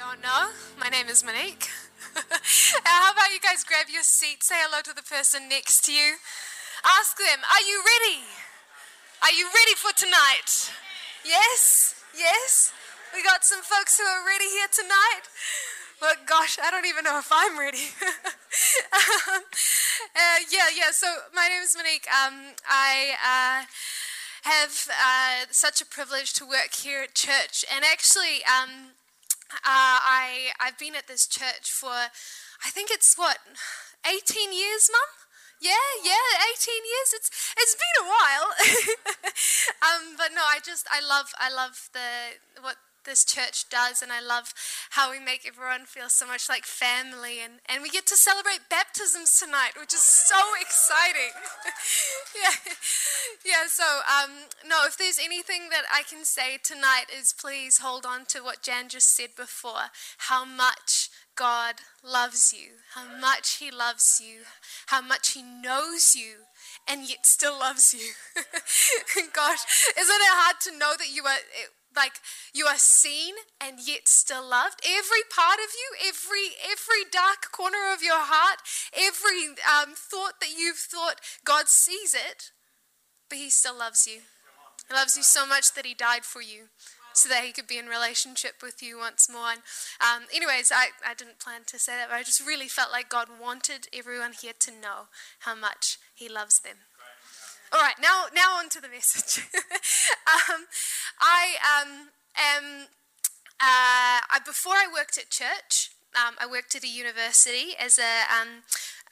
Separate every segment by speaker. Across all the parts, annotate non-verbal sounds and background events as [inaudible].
Speaker 1: don't know, my name is Monique. [laughs] How about you guys grab your seat, say hello to the person next to you, ask them, Are you ready? Are you ready for tonight? Yes? Yes? We got some folks who are ready here tonight. But gosh, I don't even know if I'm ready. [laughs] um, uh, yeah, yeah. So my name is Monique. Um, I uh, have uh, such a privilege to work here at church, and actually, um, uh, I I've been at this church for I think it's what 18 years, Mum. Yeah, yeah, 18 years. It's it's been a while. [laughs] um, but no, I just I love I love the what this church does, and I love how we make everyone feel so much like family. And, and we get to celebrate baptisms tonight, which is so exciting. [laughs] yeah, yeah. So, um, no, if there's anything that I can say tonight, is please hold on to what Jan just said before how much God loves you, how much He loves you, how much He knows you, and yet still loves you. [laughs] Gosh, isn't it hard to know that you are like you are seen and yet still loved. Every part of you every every dark corner of your heart every um, thought that you've thought god sees it but he still loves you. He loves you so much that he died for you so that he could be in relationship with you once more. And um, anyways I, I didn't plan to say that but i just really felt like god wanted everyone here to know how much he loves them all right, now now on to the message. [laughs] um, I um, am uh, I, before I worked at church. Um, I worked at a university as a, uh,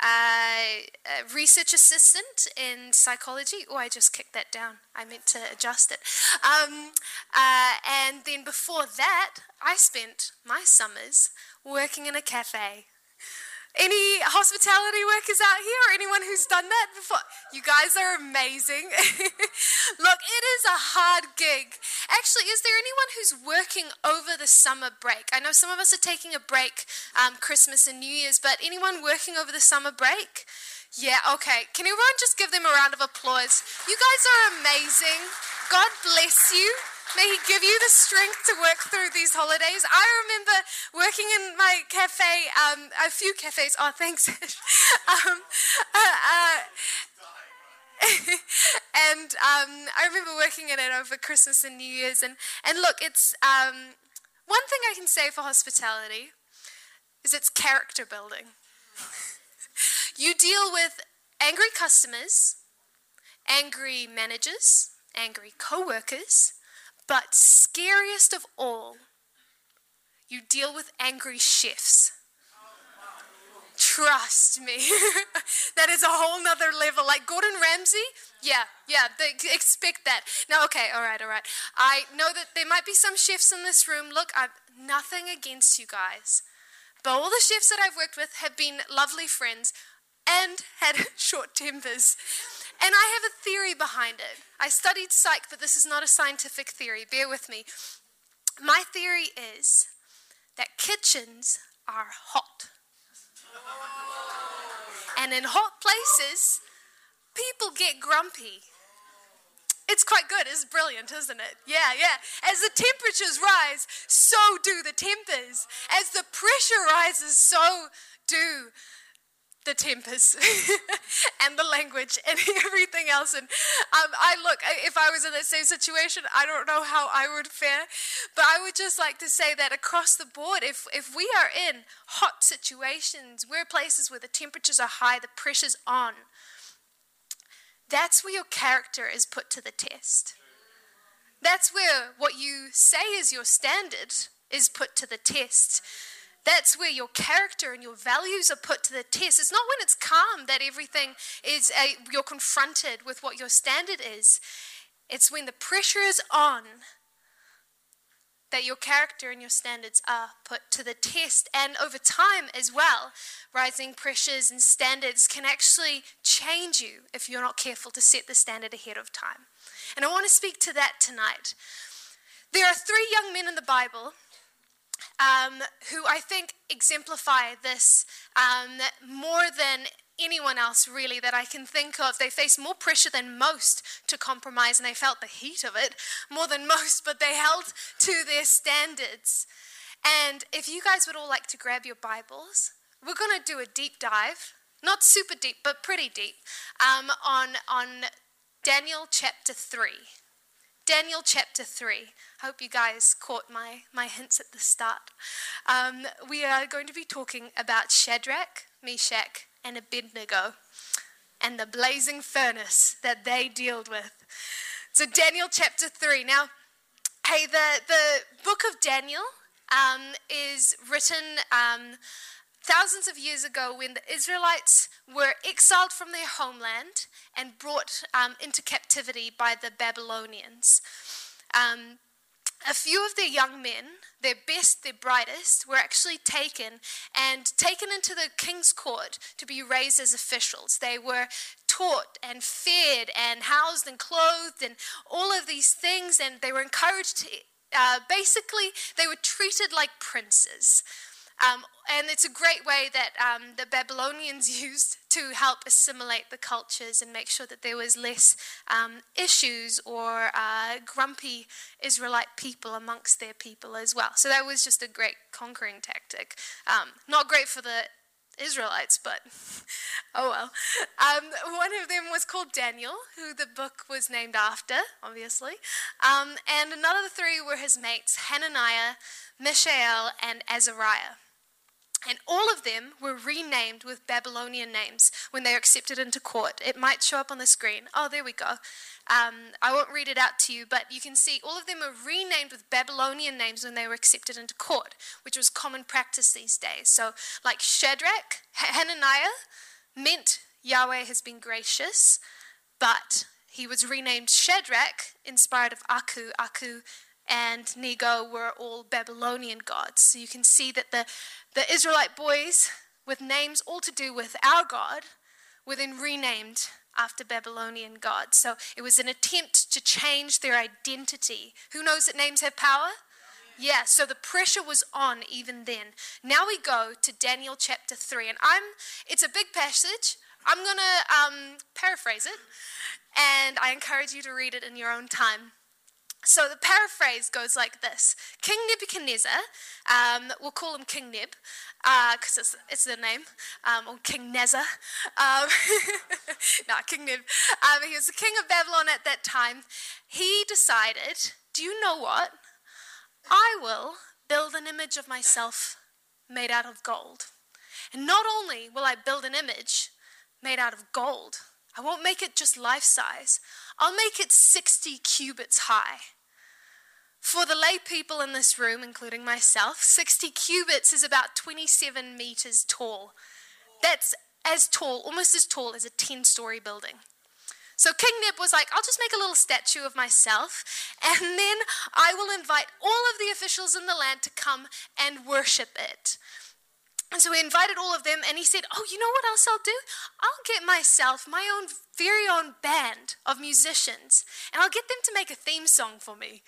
Speaker 1: a, research assistant in psychology. Oh, I just kicked that down. I meant to adjust it. Um, uh, and then before that, I spent my summers working in a cafe any hospitality workers out here or anyone who's done that before? You guys are amazing. [laughs] Look, it is a hard gig. Actually, is there anyone who's working over the summer break? I know some of us are taking a break, um, Christmas and New Year's, but anyone working over the summer break? Yeah, okay. Can everyone just give them a round of applause? You guys are amazing. God bless you. May He give you the strength to work through these holidays. I remember working in my cafe, um, a few cafes. Oh, thanks. [laughs] um, uh, uh, [laughs] and um, I remember working in it over Christmas and New Year's. And, and look, it's um, one thing I can say for hospitality is it's character building. [laughs] you deal with angry customers, angry managers, angry co-workers, but scariest of all, you deal with angry chefs. Trust me. [laughs] that is a whole nother level. Like Gordon Ramsay, yeah, yeah, they expect that. Now, okay, all right, all right. I know that there might be some chefs in this room. Look, I've nothing against you guys. But all the chefs that I've worked with have been lovely friends and had [laughs] short tempers. And I have a theory behind it. I studied psych, but this is not a scientific theory. Bear with me. My theory is that kitchens are hot. And in hot places, people get grumpy. It's quite good. It's brilliant, isn't it? Yeah, yeah. As the temperatures rise, so do the tempers. As the pressure rises, so do the tempers [laughs] and the language [laughs] and everything else. And um, I look, if I was in the same situation, I don't know how I would fare. But I would just like to say that across the board, if, if we are in hot situations, we're places where the temperatures are high, the pressure's on, that's where your character is put to the test. That's where what you say is your standard is put to the test. That's where your character and your values are put to the test. It's not when it's calm that everything is, a, you're confronted with what your standard is. It's when the pressure is on that your character and your standards are put to the test. And over time as well, rising pressures and standards can actually change you if you're not careful to set the standard ahead of time. And I want to speak to that tonight. There are three young men in the Bible um, who I think exemplify this um, more than anyone else really that I can think of. They faced more pressure than most to compromise and they felt the heat of it more than most, but they held to their standards. And if you guys would all like to grab your Bibles, we're going to do a deep dive, not super deep, but pretty deep, um, on, on Daniel chapter 3. Daniel chapter 3. I hope you guys caught my, my hints at the start. Um, we are going to be talking about Shadrach, Meshach, and Abednego and the blazing furnace that they dealt with. So, Daniel chapter 3. Now, hey, the, the book of Daniel um, is written um, thousands of years ago when the Israelites were exiled from their homeland and brought um, into captivity by the Babylonians. Um, a few of their young men, their best, their brightest, were actually taken and taken into the king's court to be raised as officials. They were taught and fed and housed and clothed and all of these things, and they were encouraged to. Uh, basically, they were treated like princes. Um, and it's a great way that um, the Babylonians [laughs] used to help assimilate the cultures and make sure that there was less um, issues or uh, grumpy Israelite people amongst their people as well. So that was just a great conquering tactic. Um, not great for the Israelites, but [laughs] oh well. Um, one of them was called Daniel, who the book was named after, obviously. Um, and another three were his mates Hananiah, Mishael, and Azariah. And all of them were renamed with Babylonian names when they were accepted into court. It might show up on the screen. Oh, there we go. Um, I won't read it out to you, but you can see all of them were renamed with Babylonian names when they were accepted into court, which was common practice these days. So, like Shadrach, Hananiah meant Yahweh has been gracious, but he was renamed Shadrach, inspired of Aku. Aku and Nego were all Babylonian gods. So you can see that the, the Israelite boys, with names all to do with our God, were then renamed after Babylonian gods. So it was an attempt to change their identity. Who knows that names have power? Yeah, so the pressure was on even then. Now we go to Daniel chapter 3, and I'm it's a big passage. I'm going to um, paraphrase it, and I encourage you to read it in your own time. So the paraphrase goes like this King Nebuchadnezzar, um, we'll call him King Neb, because uh, it's, it's the name, um, or King Nezza. Um, [laughs] no, King Neb. Um, he was the king of Babylon at that time. He decided, do you know what? I will build an image of myself made out of gold. And not only will I build an image made out of gold, I won't make it just life size. I'll make it 60 cubits high. For the lay people in this room, including myself, 60 cubits is about 27 meters tall. That's as tall, almost as tall as a 10 story building. So King Neb was like, I'll just make a little statue of myself, and then I will invite all of the officials in the land to come and worship it. And so he invited all of them, and he said, Oh, you know what else I'll do? I'll get myself my own very own band of musicians, and I'll get them to make a theme song for me.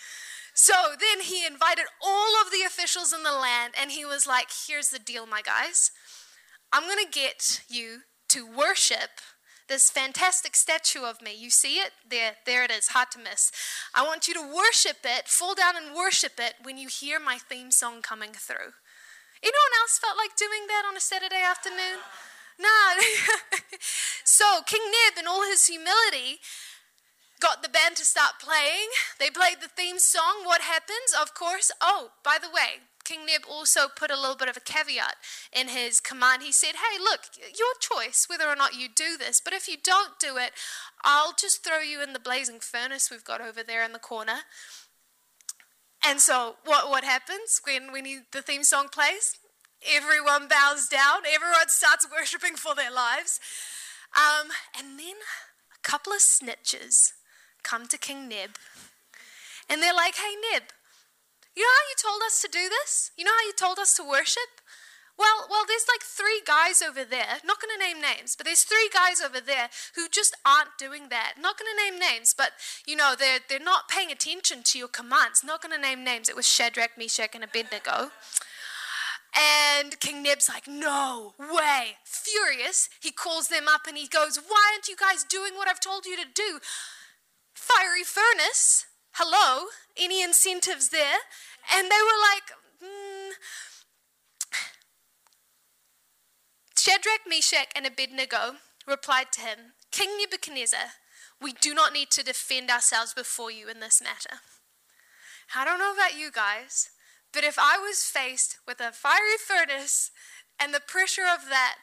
Speaker 1: So then he invited all of the officials in the land, and he was like, Here's the deal, my guys. I'm going to get you to worship this fantastic statue of me. You see it? There, there it is, hard to miss. I want you to worship it, fall down and worship it when you hear my theme song coming through. Anyone else felt like doing that on a Saturday afternoon? No. [laughs] so King Neb, in all his humility, got the band to start playing. They played the theme song. What happens? Of course, oh, by the way, King Neb also put a little bit of a caveat in his command. He said, Hey, look, your choice whether or not you do this, but if you don't do it, I'll just throw you in the blazing furnace we've got over there in the corner. And so, what, what happens when, when he, the theme song plays? Everyone bows down, everyone starts worshiping for their lives. Um, and then a couple of snitches come to King Neb and they're like, Hey, Neb, you know how you told us to do this? You know how you told us to worship? Well, well, there's like three guys over there, not going to name names, but there's three guys over there who just aren't doing that. Not going to name names, but you know, they're, they're not paying attention to your commands. Not going to name names. It was Shadrach, Meshach, and Abednego. And King Neb's like, no way. Furious, he calls them up and he goes, Why aren't you guys doing what I've told you to do? Fiery furnace, hello, any incentives there? And they were like, mm, Shadrach, Meshach, and Abednego replied to him, King Nebuchadnezzar, we do not need to defend ourselves before you in this matter. I don't know about you guys, but if I was faced with a fiery furnace and the pressure of that,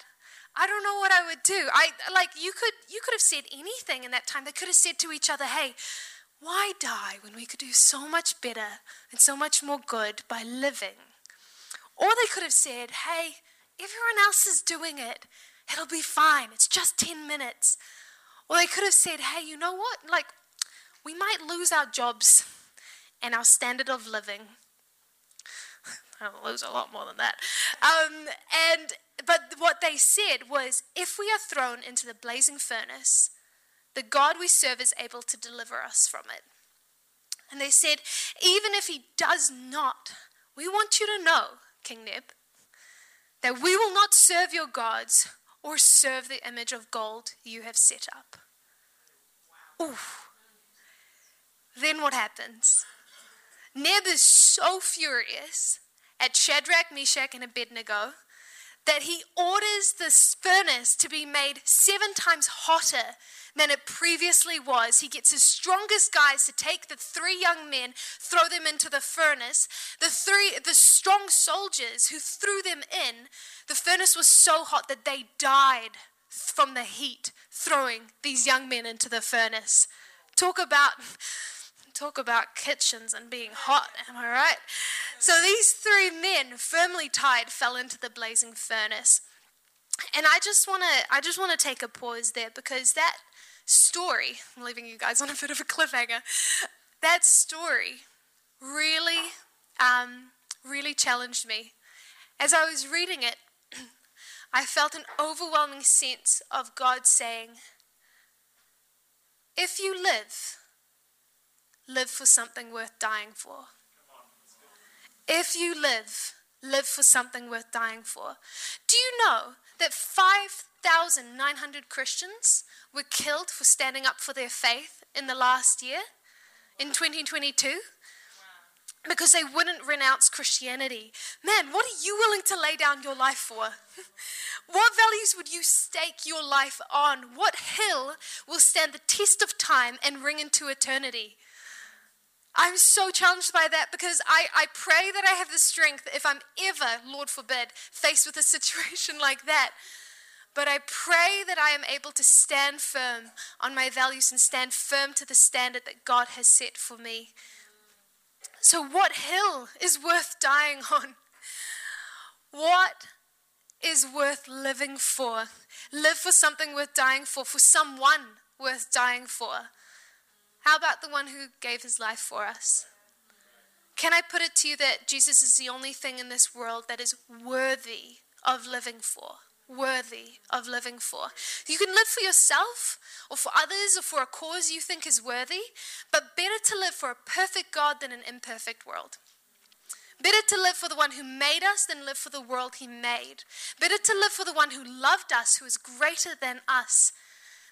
Speaker 1: I don't know what I would do. I like you could you could have said anything in that time. They could have said to each other, "Hey, why die when we could do so much better and so much more good by living?" Or they could have said, "Hey, everyone else is doing it. It'll be fine. It's just 10 minutes." Or they could have said, "Hey, you know what? Like we might lose our jobs and our standard of living [laughs] I'll lose a lot more than that. Um, and but what they said was, if we are thrown into the blazing furnace, the God we serve is able to deliver us from it. And they said, even if he does not, we want you to know, King Neb, that we will not serve your gods or serve the image of gold you have set up. Oof. Then what happens? Neb is so furious at Shadrach, Meshach, and Abednego that he orders this furnace to be made seven times hotter than it previously was. He gets his strongest guys to take the three young men, throw them into the furnace. The three, the strong soldiers who threw them in, the furnace was so hot that they died from the heat throwing these young men into the furnace. Talk about talk about kitchens and being hot, am I right? So these three men, firmly tied, fell into the blazing furnace. And I just want to I just want to take a pause there because that story, I'm leaving you guys on a bit of a cliffhanger. That story really um, really challenged me. As I was reading it, [clears throat] I felt an overwhelming sense of God saying, If you live, live for something worth dying for. If you live, live for something worth dying for. Do you know that 5,900 Christians were killed for standing up for their faith in the last year, in 2022? Because they wouldn't renounce Christianity. Man, what are you willing to lay down your life for? [laughs] what values would you stake your life on? What hill will stand the test of time and ring into eternity? I'm so challenged by that because I, I pray that I have the strength if I'm ever, Lord forbid, faced with a situation [laughs] like that. But I pray that I am able to stand firm on my values and stand firm to the standard that God has set for me. So, what hill is worth dying on? What is worth living for? Live for something worth dying for, for someone worth dying for. How about the one who gave his life for us? Can I put it to you that Jesus is the only thing in this world that is worthy of living for? Worthy of living for. You can live for yourself or for others or for a cause you think is worthy, but better to live for a perfect God than an imperfect world. Better to live for the one who made us than live for the world he made. Better to live for the one who loved us, who is greater than us,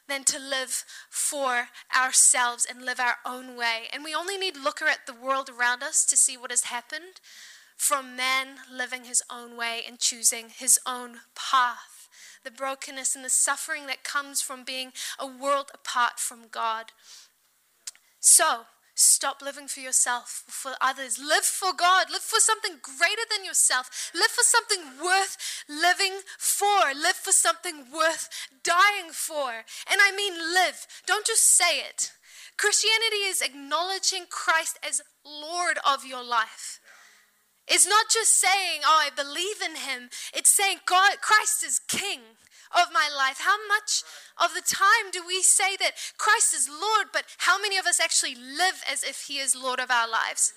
Speaker 1: than to live for ourselves and live our own way. And we only need looker at the world around us to see what has happened from man living his own way and choosing his own path. The brokenness and the suffering that comes from being a world apart from God. So, Stop living for yourself, for others. Live for God. Live for something greater than yourself. Live for something worth living for. Live for something worth dying for. And I mean live. Don't just say it. Christianity is acknowledging Christ as Lord of your life. It's not just saying, oh, I believe in him. It's saying God, Christ is king of my life? How much of the time do we say that Christ is Lord, but how many of us actually live as if He is Lord of our lives?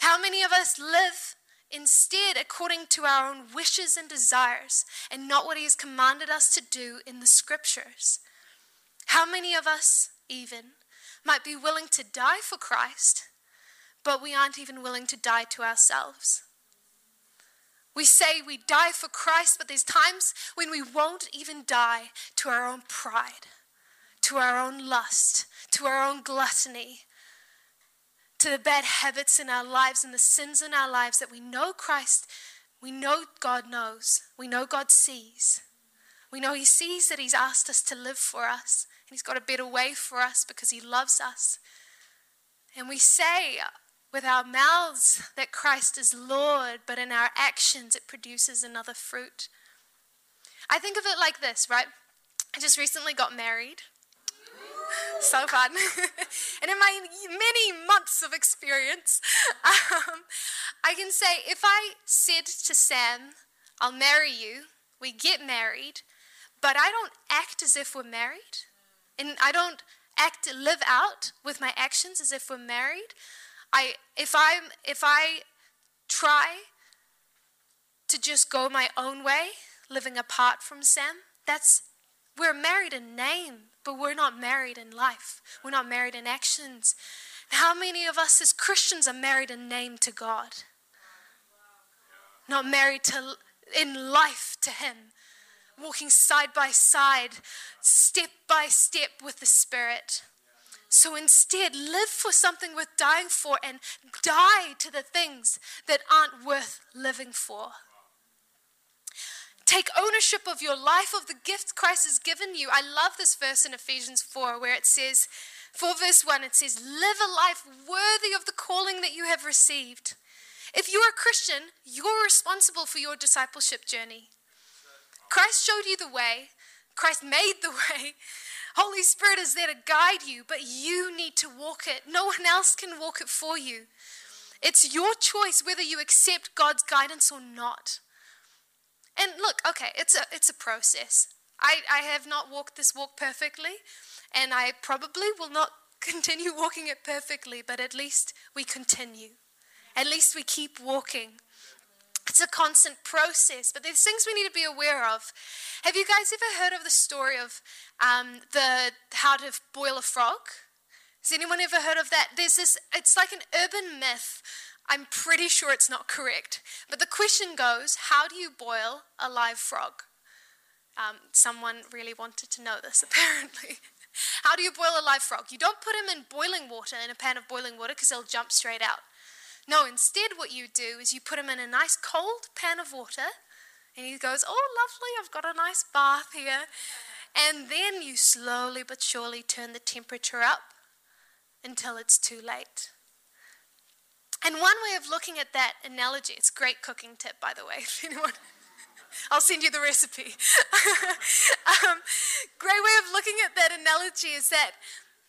Speaker 1: How many of us live instead according to our own wishes and desires and not what He has commanded us to do in the scriptures? How many of us, even, might be willing to die for Christ, but we aren't even willing to die to ourselves? We say we die for Christ, but there's times when we won't even die to our own pride, to our own lust, to our own gluttony, to the bad habits in our lives and the sins in our lives that we know Christ, we know God knows, we know God sees. We know He sees that He's asked us to live for us, and He's got a better way for us because He loves us. And we say with our mouths that Christ is Lord, but in our actions it produces another fruit. I think of it like this, right? I just recently got married. So fun. [laughs] and in my many months of experience, [laughs] um, I can say if I said to Sam, I'll marry you, we get married, but I don't act as if we're married, and I don't act live out with my actions as if we're married. I if I'm if I try to just go my own way, living apart from Sam, that's we're married in name, but we're not married in life. We're not married in actions. How many of us as Christians are married in name to God? Not married to in life to him walking side by side, step by step with the Spirit. So instead, live for something worth dying for and die to the things that aren't worth living for. Take ownership of your life, of the gift Christ has given you. I love this verse in Ephesians 4 where it says, 4 verse 1, it says, Live a life worthy of the calling that you have received. If you're a Christian, you're responsible for your discipleship journey. Christ showed you the way, Christ made the [laughs] way. Holy Spirit is there to guide you, but you need to walk it. No one else can walk it for you. It's your choice whether you accept God's guidance or not. And look, okay, it's a it's a process. I, I have not walked this walk perfectly, and I probably will not [laughs] continue walking it perfectly, but at least we continue. At least we keep walking. It's a constant process, but there's things we need to be aware of. Have you guys ever heard of the story of um, the how to boil a frog? Has anyone ever heard of that? There's this. It's like an urban myth. I'm pretty sure it's not correct, but the question goes: How do you boil a live frog? Um, someone really wanted to know this, [laughs] apparently. How do you boil a live frog? You don't put him in boiling water, in a pan of boiling water, because he'll jump straight out. No, instead, what you do is you put him in a nice cold pan of water, and he goes, Oh, lovely, I've got a nice bath here. And then you slowly but surely turn the temperature up until it's too late. And one way of looking at that analogy, it's a great cooking tip, by the way, [laughs] if anyone. I'll send you the recipe. [laughs] um, great way of looking at that analogy is that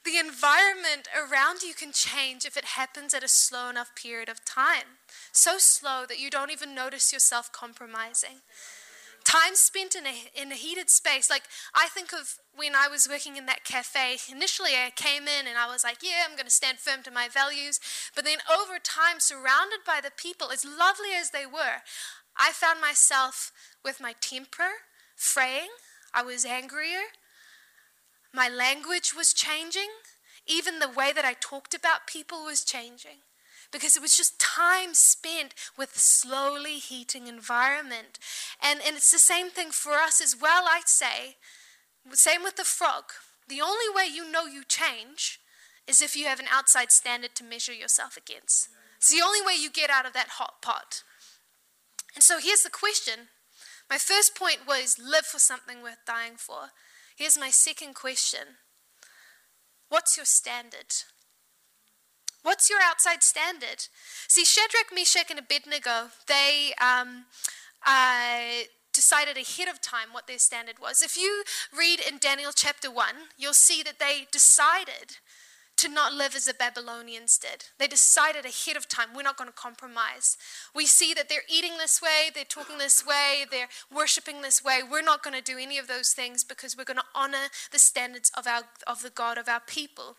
Speaker 1: the environment around you can change if it happens at a slow enough period of time. So slow that you don't even notice yourself compromising. Time spent in a, in a heated space. Like, I think of when I was working in that cafe. Initially, I came in and I was like, yeah, I'm going to stand firm to my values. But then over time, surrounded by the people, as lovely as they were, I found myself with my temper fraying. I was angrier. My language was changing. Even the way that I talked about people was changing because it was just time spent with slowly heating environment. And, and it's the same thing for us as well, I'd say. Same with the frog. The only way you know you change is if you have an outside standard to measure yourself against. It's the only way you get out of that hot pot. And so here's the question. My first point was live for something worth dying for. Here's my second question What's your standard? What's your outside standard? See, Shadrach, Meshach, and Abednego, they um, uh, decided ahead of time what their standard was. If you read in Daniel chapter 1, you'll see that they decided to not live as the Babylonians did. They decided ahead of time, we're not going to compromise. We see that they're eating this way, they're talking this way, they're worshiping this way. We're not going to do any of those things because we're going to honor the standards of, our, of the God of our people.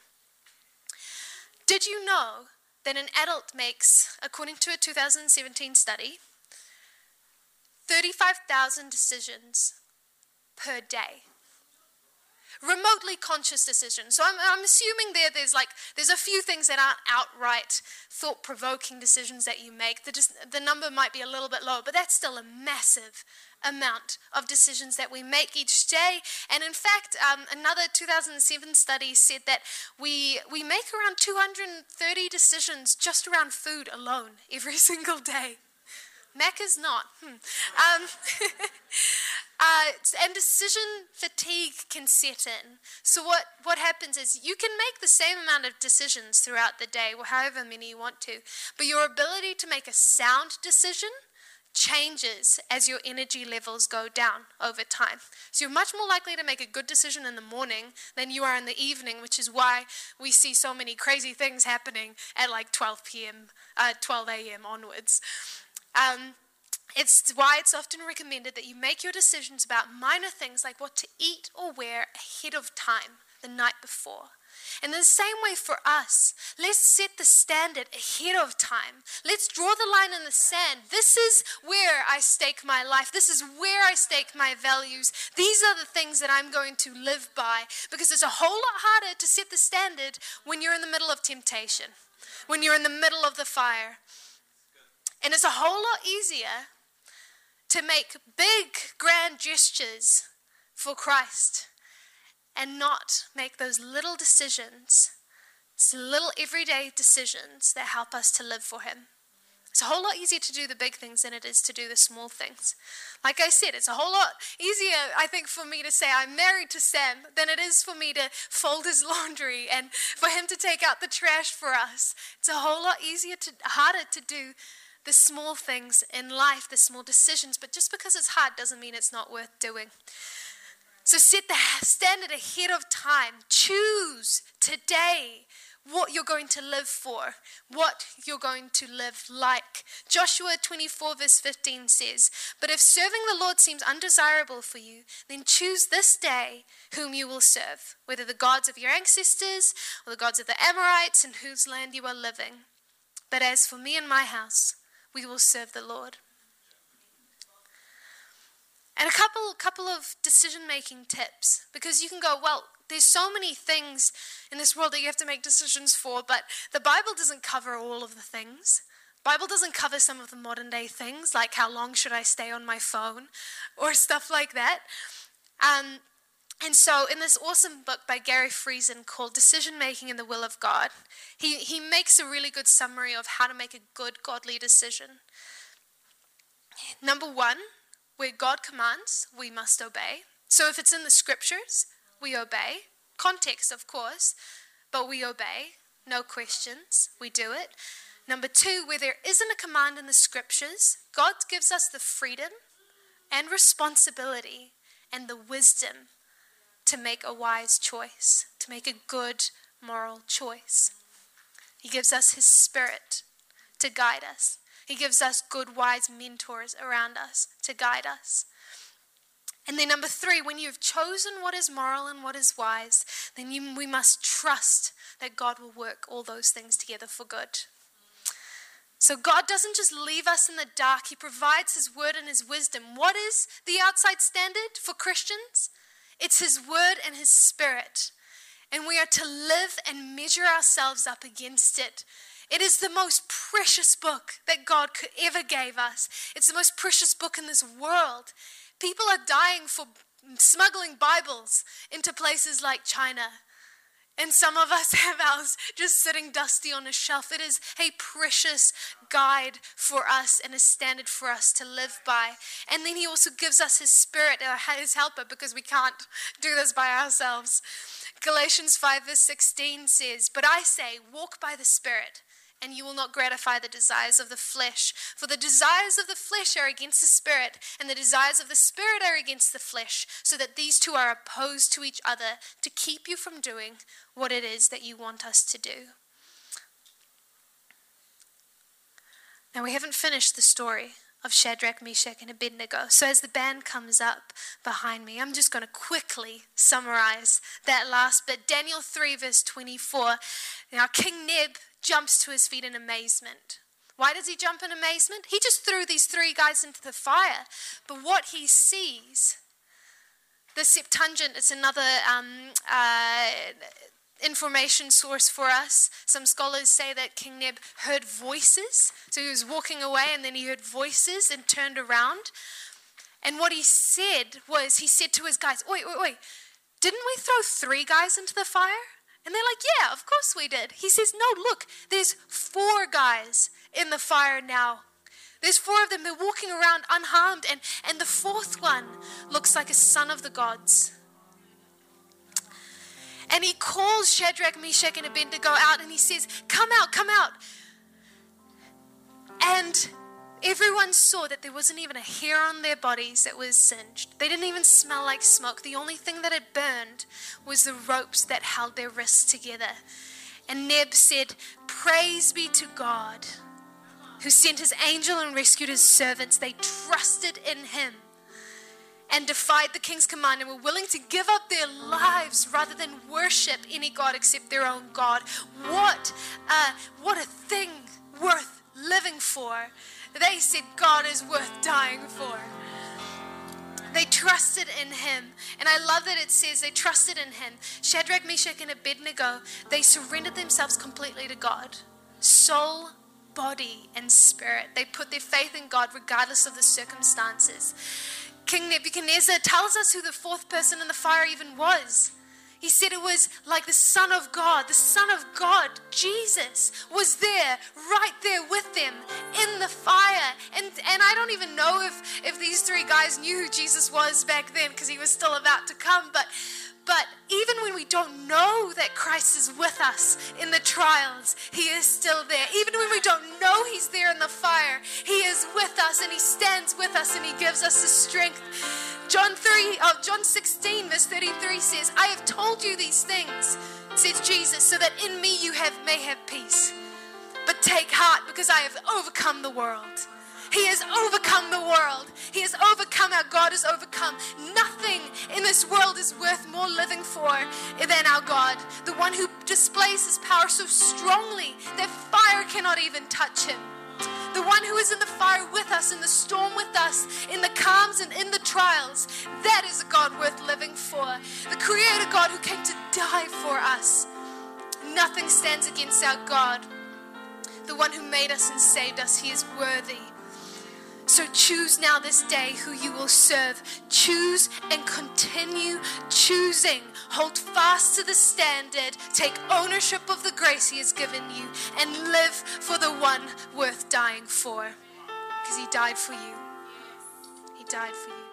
Speaker 1: Did you know that an adult makes, according to a 2017 study, 35,000 decisions per day? Remotely conscious decisions. So I'm, I'm assuming there there's like there's a few things that aren't outright thought-provoking decisions that you make. The, the number might be a little bit lower, but that's still a massive amount of decisions that we make each day. And in fact, um, another 2007 study said that we we make around 230 decisions just around food alone every [laughs] single day. Mac is not. Hmm. Um, [laughs] uh, and decision fatigue can set in. So what, what happens is you can make the same amount of decisions throughout the day, however many you want to, but your ability to make a sound decision changes as your energy levels go down over time. So you're much more likely to make a good decision in the morning than you are in the evening, which is why we see so many crazy things happening at like 12 p.m., uh, 12 a.m. onwards. Um, it's why it's often recommended that you make your decisions about minor things like what to eat or wear ahead of time the night before. And in the same way for us, let's set the standard ahead of time. Let's draw the line in the sand. This is where I stake my life. This is where I stake my values. These are the things that I'm going to live by because it's a whole lot harder to set the standard when you're in the middle of temptation, when you're in the middle of the fire. And it's a whole lot easier to make big, grand gestures for Christ and not make those little decisions, those little everyday decisions that help us to live for Him. It's a whole lot easier to do the big things than it is to do the small things. Like I said, it's a whole lot easier, I think, for me to say I'm married to Sam than it is for me to fold his [laughs] laundry and for him to take out the trash for us. It's a whole lot easier to harder to do the small things in life, the small decisions, but just because it's hard doesn't mean it's not worth doing. So set the standard ahead of time. Choose today what you're going to live for, what you're going to live like. Joshua 24, verse 15 says, But if serving the Lord seems undesirable for you, then choose this day whom you will serve, whether the gods of your ancestors or the gods of the Amorites in whose land you are living. But as for me and my house, we will serve the Lord. And a couple couple of decision making tips because you can go, well, there's so many things in this world that you have to make decisions for, but the Bible doesn't cover all of the things. Bible doesn't cover some of the modern day things like how long should I stay on my phone or stuff like that. Um, and so, in this awesome book by Gary Friesen called Decision Making in the Will of God, he, he makes a really good summary of how to make a good godly decision. Number one, where God commands, we must obey. So, if it's in the scriptures, we obey. Context, of course, but we obey. No questions, we do it. Number two, where there isn't a command in the scriptures, God gives us the freedom and responsibility and the wisdom to make a wise choice, to make a good moral choice. He gives us His Spirit to guide us. He gives us good, wise mentors around us to guide us. And then, number three, when you've chosen what is moral and what is wise, then you, we must trust that God will work all those things together for good. So, God doesn't just leave us in the dark, He provides His word and His wisdom. What is the outside standard for Christians? It's His Word and His Spirit. And we are to live and measure ourselves up against it. It is the most precious book that God could ever gave us. It's the most precious book in this world. People are dying for smuggling Bibles into places like China and some of us [laughs] have ours just sitting dusty on a shelf. It is a precious guide for us and a standard for us to live by. And then He also gives us His Spirit, uh, His helper, because we can't do this by ourselves. Galatians 5, verse 16 says, But I say, walk by the Spirit and you will not gratify the desires of the flesh. For the desires of the flesh are against the spirit, and the desires of the spirit are against the flesh, so that these two are opposed to each other to keep you from doing what it is that you want us to do. Now, we haven't finished the story of Shadrach, Meshach, and Abednego. So, as the band comes up behind me, I'm just going to quickly summarize that last bit. Daniel 3, verse 24. Now, King Neb jumps to his feet in amazement. Why does he jump in amazement? He just threw these three guys into the fire. But what he sees the Septuagint is another um, uh, information source for us. Some scholars say that King Neb heard voices. So he was walking away and then he heard voices and turned around. And what he said was, he said to his guys, Wait, wait, wait, didn't we throw three guys into the fire? And they're like, Yeah, of course we did. He says, No, look, there's four guys in the fire now. There's four of them. They're walking around unharmed. And, and the fourth one looks like a son of the gods. And he calls Shadrach, Meshach, and Abednego out and he says, Come out, come out. And everyone saw that there wasn't even a hair on their bodies that was singed. They didn't even smell like smoke. The only thing that had burned was the ropes that held their wrists together. And Neb said, Praise be to God who sent his angel and rescued his servants. They trusted in him and defied the king's command and were willing to give up their lives rather than worship any god except their own God. What, what a thing worth living for. They said God is worth dying for. They trusted in him. And I love that it says they trusted in him. Shadrach, Meshach, and Abednego, they surrendered themselves completely to God. Soul, body, and spirit. They put their faith in God regardless of the circumstances. King Nebuchadnezzar tells us who the fourth person in the fire even was. He said it was like the Son of God. The Son of God, Jesus, was there, right there with them in the fire. And, and I don't even know if, if these three guys knew who Jesus was back then because he was still about to come. But but even when we don't know that Christ is with us in the trials, He is still there. Even when we don't know He's there in the fire, He is with us and He stands with us and He gives us the strength. John 3, uh, John 16, verse 33 says, I have told you these things, says Jesus, so that in me you have may have peace. But take heart because I have overcome the world. He has overcome the world. He has overcome. Our God has overcome. Nothing in this world is worth more living for than our God. The one who displays his power so strongly that fire cannot even touch him. The one who is in the fire with us, in the storm with us, in the calms and in the trials. That is a God worth living for. The Creator God who came to die for us. Nothing stands against our God. The one who made us and saved us, He is worthy. So choose now this day who you will serve. Choose and continue choosing. Hold fast to the standard. Take ownership of the grace He has given you and live for the one worth dying for. Because He died for you. He died for you.